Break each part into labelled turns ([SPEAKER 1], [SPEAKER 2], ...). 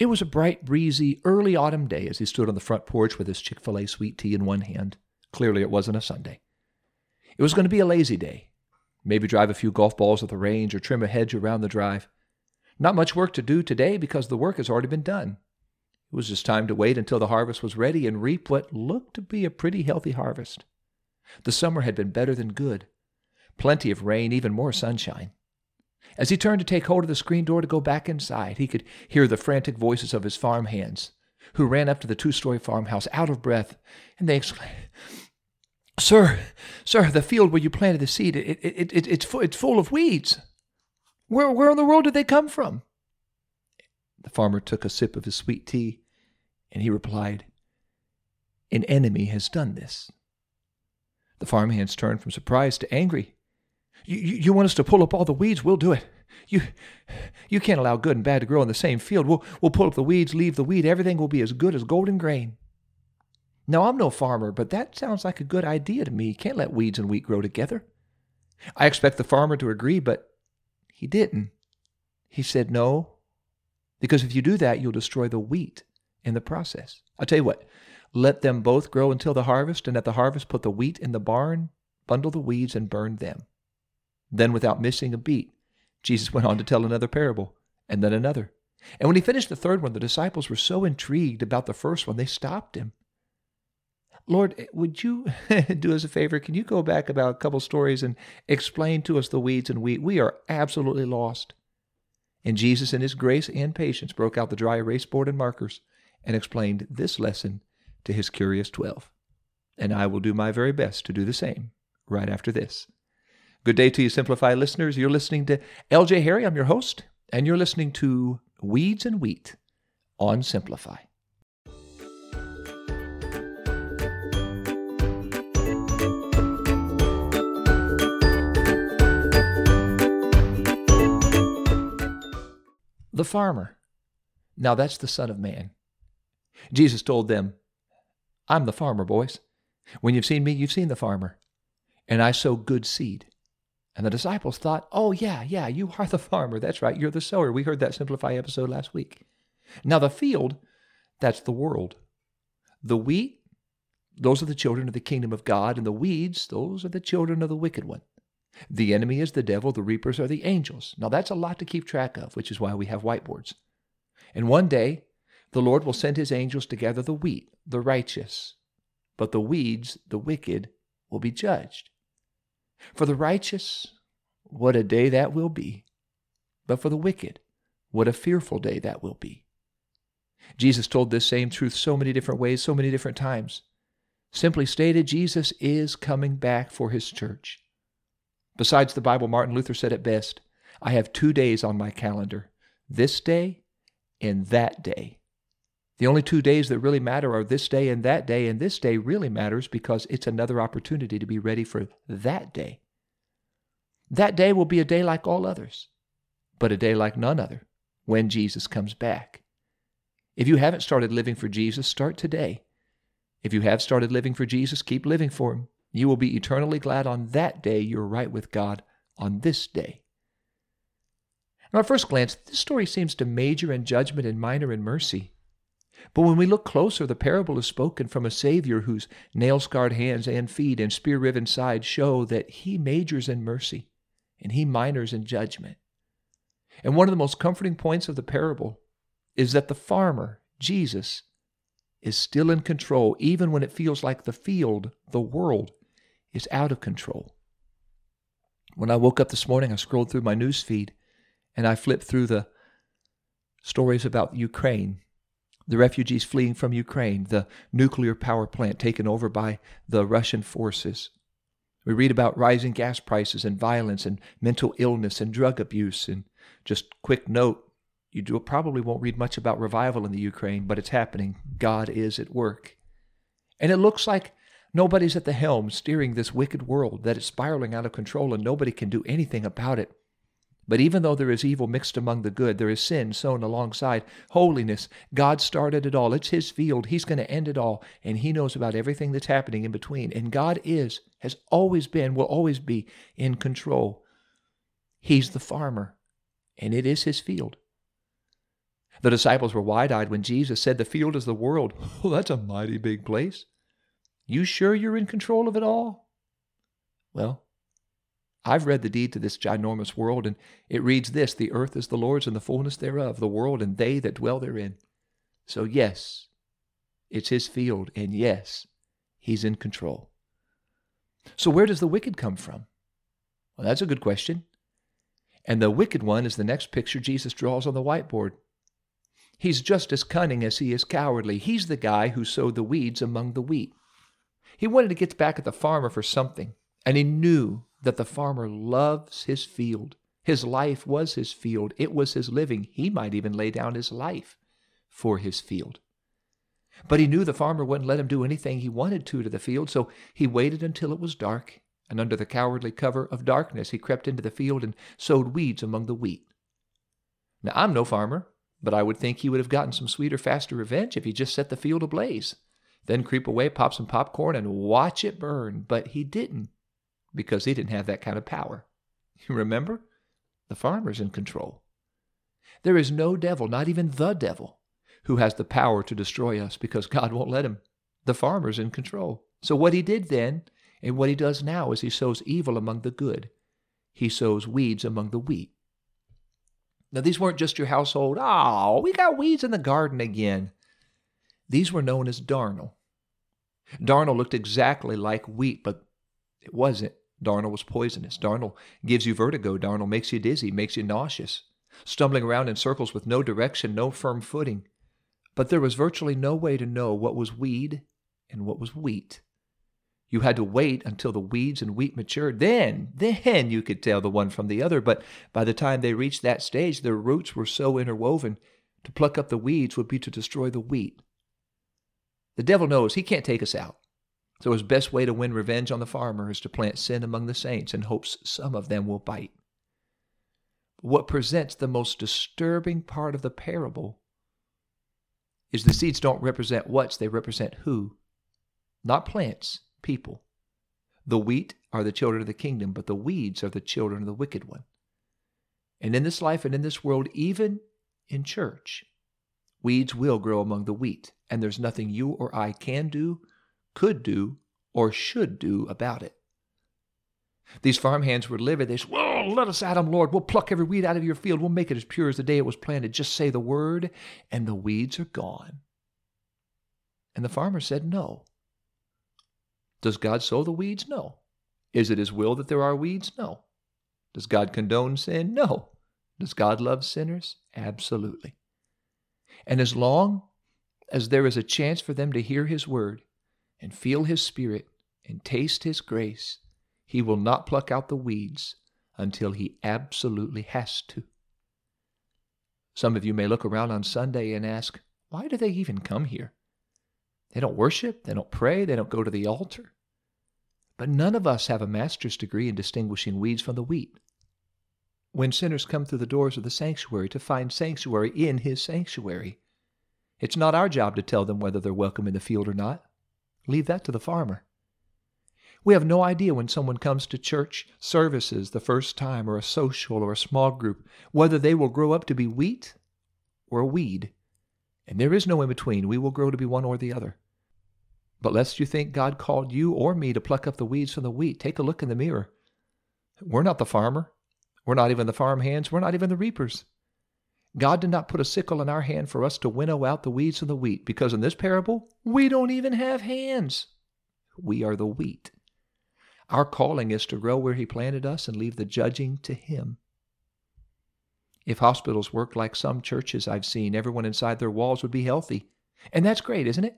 [SPEAKER 1] It was a bright, breezy, early autumn day as he stood on the front porch with his Chick fil A sweet tea in one hand. Clearly, it wasn't a Sunday. It was going to be a lazy day. Maybe drive a few golf balls at the range or trim a hedge around the drive. Not much work to do today because the work has already been done. It was just time to wait until the harvest was ready and reap what looked to be a pretty healthy harvest. The summer had been better than good. Plenty of rain, even more sunshine. As he turned to take hold of the screen door to go back inside, he could hear the frantic voices of his farm hands, who ran up to the two story farmhouse out of breath, and they exclaimed, Sir, sir, the field where you planted the seed, it, it, it, it's, it's full of weeds. Where, where in the world did they come from? The farmer took a sip of his sweet tea, and he replied, An enemy has done this. The farmhands turned from surprise to angry. You, you, want us to pull up all the weeds? We'll do it. You, you can't allow good and bad to grow in the same field. We'll, we'll pull up the weeds, leave the weed. Everything will be as good as golden grain. Now, I'm no farmer, but that sounds like a good idea to me. Can't let weeds and wheat grow together. I expect the farmer to agree, but he didn't. He said, No, because if you do that, you'll destroy the wheat in the process. I'll tell you what, let them both grow until the harvest, and at the harvest, put the wheat in the barn, bundle the weeds, and burn them. Then, without missing a beat, Jesus went on to tell another parable, and then another. And when he finished the third one, the disciples were so intrigued about the first one, they stopped him. Lord, would you do us a favor? Can you go back about a couple stories and explain to us the weeds and wheat? We are absolutely lost. And Jesus, in his grace and patience, broke out the dry erase board and markers and explained this lesson to his curious twelve. And I will do my very best to do the same right after this. Good day to you, Simplify listeners. You're listening to LJ Harry. I'm your host, and you're listening to Weeds and Wheat on Simplify. The farmer. Now that's the Son of Man. Jesus told them, I'm the farmer, boys. When you've seen me, you've seen the farmer. And I sow good seed. And the disciples thought, oh, yeah, yeah, you are the farmer. That's right. You're the sower. We heard that Simplify episode last week. Now, the field, that's the world. The wheat, those are the children of the kingdom of God. And the weeds, those are the children of the wicked one. The enemy is the devil, the reapers are the angels. Now, that's a lot to keep track of, which is why we have whiteboards. And one day, the Lord will send his angels to gather the wheat, the righteous, but the weeds, the wicked, will be judged. For the righteous, what a day that will be. But for the wicked, what a fearful day that will be. Jesus told this same truth so many different ways, so many different times. Simply stated, Jesus is coming back for his church. Besides the Bible, Martin Luther said it best I have two days on my calendar this day and that day. The only two days that really matter are this day and that day, and this day really matters because it's another opportunity to be ready for that day. That day will be a day like all others, but a day like none other when Jesus comes back. If you haven't started living for Jesus, start today. If you have started living for Jesus, keep living for Him. You will be eternally glad on that day you're right with God on this day. At first glance, this story seems to major in judgment and minor in mercy. But when we look closer, the parable is spoken from a Savior whose nail scarred hands and feet and spear riven side show that he majors in mercy and he minors in judgment. And one of the most comforting points of the parable is that the farmer, Jesus, is still in control, even when it feels like the field, the world, is out of control. When I woke up this morning, I scrolled through my news feed and I flipped through the stories about Ukraine the refugees fleeing from Ukraine, the nuclear power plant taken over by the Russian forces. We read about rising gas prices and violence and mental illness and drug abuse. And just quick note, you do, probably won't read much about revival in the Ukraine, but it's happening. God is at work. And it looks like nobody's at the helm steering this wicked world, that is spiraling out of control and nobody can do anything about it. But even though there is evil mixed among the good, there is sin sown alongside holiness. God started it all. It's His field. He's going to end it all. And He knows about everything that's happening in between. And God is, has always been, will always be in control. He's the farmer, and it is His field. The disciples were wide eyed when Jesus said, The field is the world. Oh, that's a mighty big place. You sure you're in control of it all? Well, I've read the deed to this ginormous world, and it reads this The earth is the Lord's and the fullness thereof, the world and they that dwell therein. So, yes, it's his field, and yes, he's in control. So, where does the wicked come from? Well, that's a good question. And the wicked one is the next picture Jesus draws on the whiteboard. He's just as cunning as he is cowardly. He's the guy who sowed the weeds among the wheat. He wanted to get back at the farmer for something, and he knew that the farmer loves his field. His life was his field, it was his living. He might even lay down his life for his field. But he knew the farmer wouldn't let him do anything he wanted to to the field, so he waited until it was dark, and under the cowardly cover of darkness he crept into the field and sowed weeds among the wheat. Now, I'm no farmer, but I would think he would have gotten some sweeter, faster revenge if he just set the field ablaze. Then creep away, pop some popcorn, and watch it burn. But he didn't, because he didn't have that kind of power. You remember? The farmer's in control. There is no devil, not even the devil, who has the power to destroy us because God won't let him. The farmer's in control. So what he did then and what he does now is he sows evil among the good. He sows weeds among the wheat. Now, these weren't just your household, oh, we got weeds in the garden again. These were known as darnel. Darnel looked exactly like wheat, but it wasn't. Darnel was poisonous. Darnel gives you vertigo. Darnel makes you dizzy, makes you nauseous, stumbling around in circles with no direction, no firm footing. But there was virtually no way to know what was weed and what was wheat. You had to wait until the weeds and wheat matured. Then, then you could tell the one from the other. But by the time they reached that stage, their roots were so interwoven, to pluck up the weeds would be to destroy the wheat. The devil knows he can't take us out. So his best way to win revenge on the farmer is to plant sin among the saints in hopes some of them will bite. What presents the most disturbing part of the parable is the seeds don't represent what's, they represent who. Not plants, people. The wheat are the children of the kingdom, but the weeds are the children of the wicked one. And in this life and in this world, even in church, weeds will grow among the wheat, and there's nothing you or I can do, could do, or should do about it. These farmhands were livid. They said, Well, let us at him, Lord. We'll pluck every weed out of your field. We'll make it as pure as the day it was planted. Just say the word, and the weeds are gone. And the farmer said, No. Does God sow the weeds? No. Is it His will that there are weeds? No. Does God condone sin? No. Does God love sinners? Absolutely. And as long as there is a chance for them to hear His word and feel His Spirit and taste His grace, He will not pluck out the weeds until He absolutely has to. Some of you may look around on Sunday and ask, why do they even come here? They don't worship, they don't pray, they don't go to the altar. But none of us have a master's degree in distinguishing weeds from the wheat. When sinners come through the doors of the sanctuary to find sanctuary in His sanctuary, it's not our job to tell them whether they're welcome in the field or not. Leave that to the farmer. We have no idea when someone comes to church services the first time, or a social or a small group, whether they will grow up to be wheat or a weed. And there is no in between. We will grow to be one or the other. But lest you think God called you or me to pluck up the weeds from the wheat, take a look in the mirror. We're not the farmer. We're not even the farm hands. We're not even the reapers. God did not put a sickle in our hand for us to winnow out the weeds from the wheat, because in this parable, we don't even have hands. We are the wheat. Our calling is to grow where He planted us and leave the judging to Him. If hospitals worked like some churches I've seen, everyone inside their walls would be healthy. And that's great, isn't it?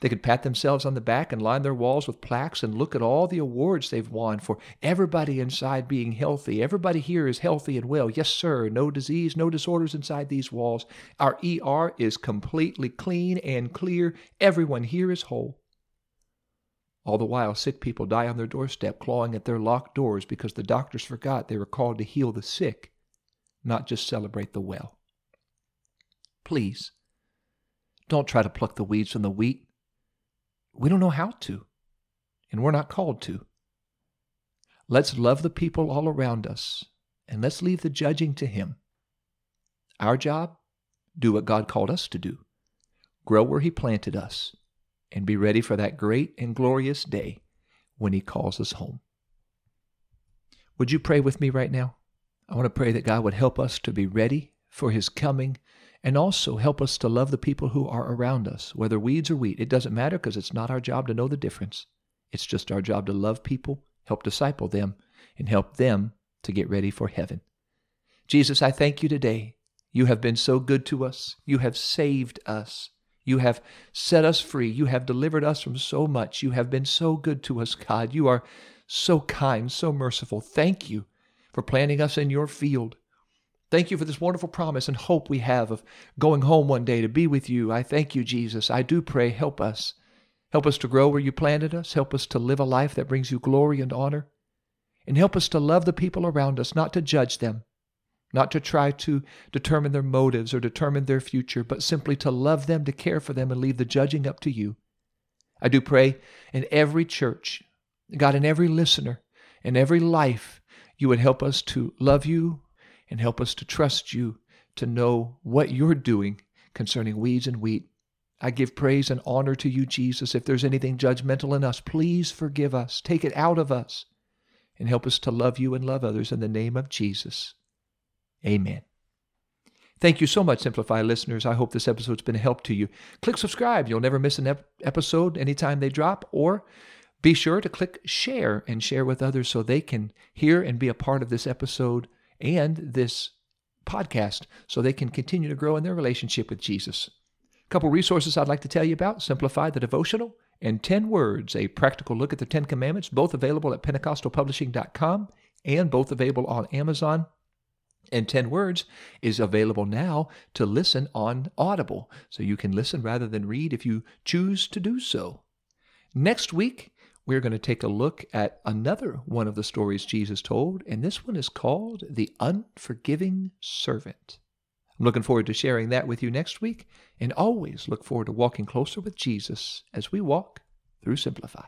[SPEAKER 1] They could pat themselves on the back and line their walls with plaques and look at all the awards they've won for everybody inside being healthy. Everybody here is healthy and well. Yes, sir. No disease, no disorders inside these walls. Our ER is completely clean and clear. Everyone here is whole. All the while, sick people die on their doorstep, clawing at their locked doors because the doctors forgot they were called to heal the sick not just celebrate the well. Please, don't try to pluck the weeds from the wheat. We don't know how to, and we're not called to. Let's love the people all around us, and let's leave the judging to Him. Our job do what God called us to do grow where He planted us, and be ready for that great and glorious day when He calls us home. Would you pray with me right now? I want to pray that God would help us to be ready for His coming and also help us to love the people who are around us, whether weeds or wheat. It doesn't matter because it's not our job to know the difference. It's just our job to love people, help disciple them, and help them to get ready for heaven. Jesus, I thank you today. You have been so good to us. You have saved us. You have set us free. You have delivered us from so much. You have been so good to us, God. You are so kind, so merciful. Thank you for planting us in your field. Thank you for this wonderful promise and hope we have of going home one day to be with you. I thank you, Jesus. I do pray, help us. Help us to grow where you planted us. Help us to live a life that brings you glory and honor. And help us to love the people around us, not to judge them, not to try to determine their motives or determine their future, but simply to love them, to care for them, and leave the judging up to you. I do pray in every church, God, in every listener, in every life, you would help us to love you and help us to trust you, to know what you're doing concerning weeds and wheat. I give praise and honor to you, Jesus. If there's anything judgmental in us, please forgive us. Take it out of us and help us to love you and love others in the name of Jesus. Amen. Thank you so much, Simplify listeners. I hope this episode's been a help to you. Click subscribe. You'll never miss an ep- episode anytime they drop. Or be sure to click share and share with others so they can hear and be a part of this episode and this podcast so they can continue to grow in their relationship with Jesus. A couple resources I'd like to tell you about Simplify the Devotional and 10 Words, a practical look at the Ten Commandments, both available at PentecostalPublishing.com and both available on Amazon. And 10 Words is available now to listen on Audible, so you can listen rather than read if you choose to do so. Next week, we're going to take a look at another one of the stories Jesus told, and this one is called The Unforgiving Servant. I'm looking forward to sharing that with you next week, and always look forward to walking closer with Jesus as we walk through Simplify.